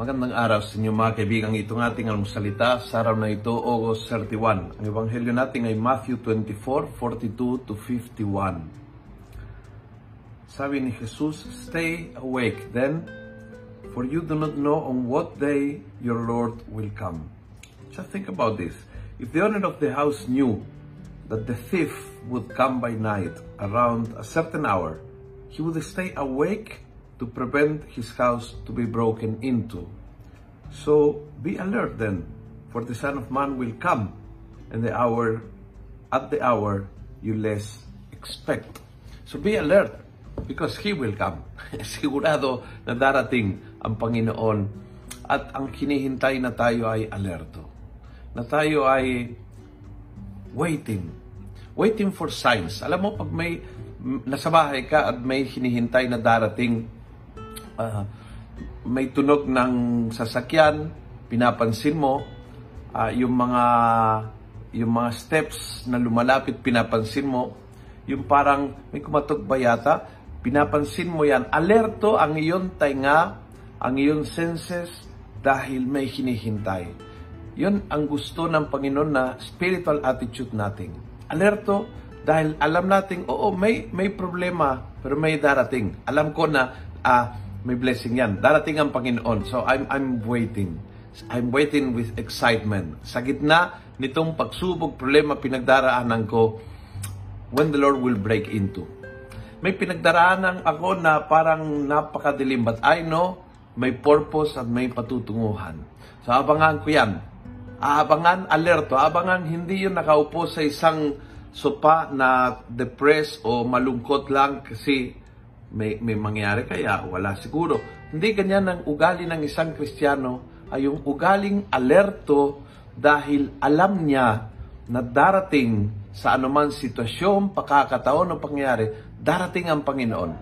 Magandang araw sa inyo mga kaibigan. Itong ating almusalita sa araw na ito, August 31. Ang ebanghelyo natin ay Matthew 24, 42 to 51. Sabi ni Jesus, Stay awake then, for you do not know on what day your Lord will come. Just think about this. If the owner of the house knew that the thief would come by night around a certain hour, he would stay awake to prevent his house to be broken into. So be alert then, for the Son of Man will come, and the hour, at the hour you less expect. So be alert, because He will come. Sigurado na darating ang Panginoon at ang hinihintay na tayo ay alerto. Na tayo ay waiting. Waiting for signs. Alam mo, pag may nasa bahay ka at may hinihintay na darating uh, may tunog ng sasakyan, pinapansin mo, uh, yung mga yung mga steps na lumalapit, pinapansin mo, yung parang may kumatok ba yata, pinapansin mo yan, alerto ang iyong tainga, ang iyong senses, dahil may hinihintay. Yun ang gusto ng Panginoon na spiritual attitude natin. Alerto dahil alam natin, oo, may, may problema, pero may darating. Alam ko na, ah, may blessing yan. Darating ang Panginoon. So I'm, I'm waiting. I'm waiting with excitement. Sa gitna nitong pagsubok, problema, pinagdaraanan ko, when the Lord will break into. May pinagdaraanan ako na parang napakadilim, but I know may purpose at may patutunguhan. So abangan ko yan. Aabangan, alerto. Abangan, hindi yun nakaupo sa isang sopa na depressed o malungkot lang kasi may, may mangyari kaya, wala siguro. Hindi ganyan ang ugali ng isang Kristiyano ay yung ugaling alerto dahil alam niya na darating sa anuman sitwasyon, pakakataon o pangyari, darating ang Panginoon.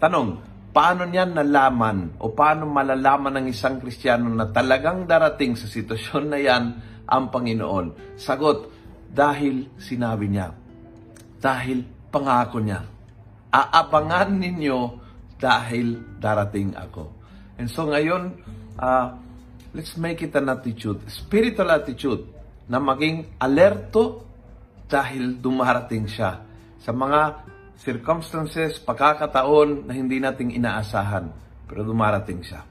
Tanong, paano niya nalaman o paano malalaman ng isang Kristiyano na talagang darating sa sitwasyon na yan ang Panginoon? Sagot, dahil sinabi niya. Dahil pangako niya aabangan ninyo dahil darating ako. And so ngayon, uh, let's make it an attitude, spiritual attitude, na maging alerto dahil dumarating siya sa mga circumstances, pagkakataon na hindi nating inaasahan, pero dumarating siya.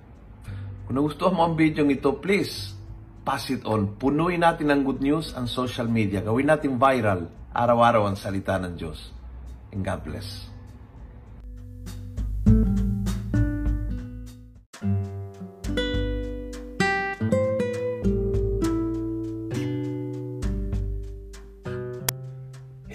Kung nagustuhan mo ang video ito, please, pass it on. Punuin natin ng good news ang social media. Gawin natin viral, araw-araw ang salita ng Diyos. And God bless.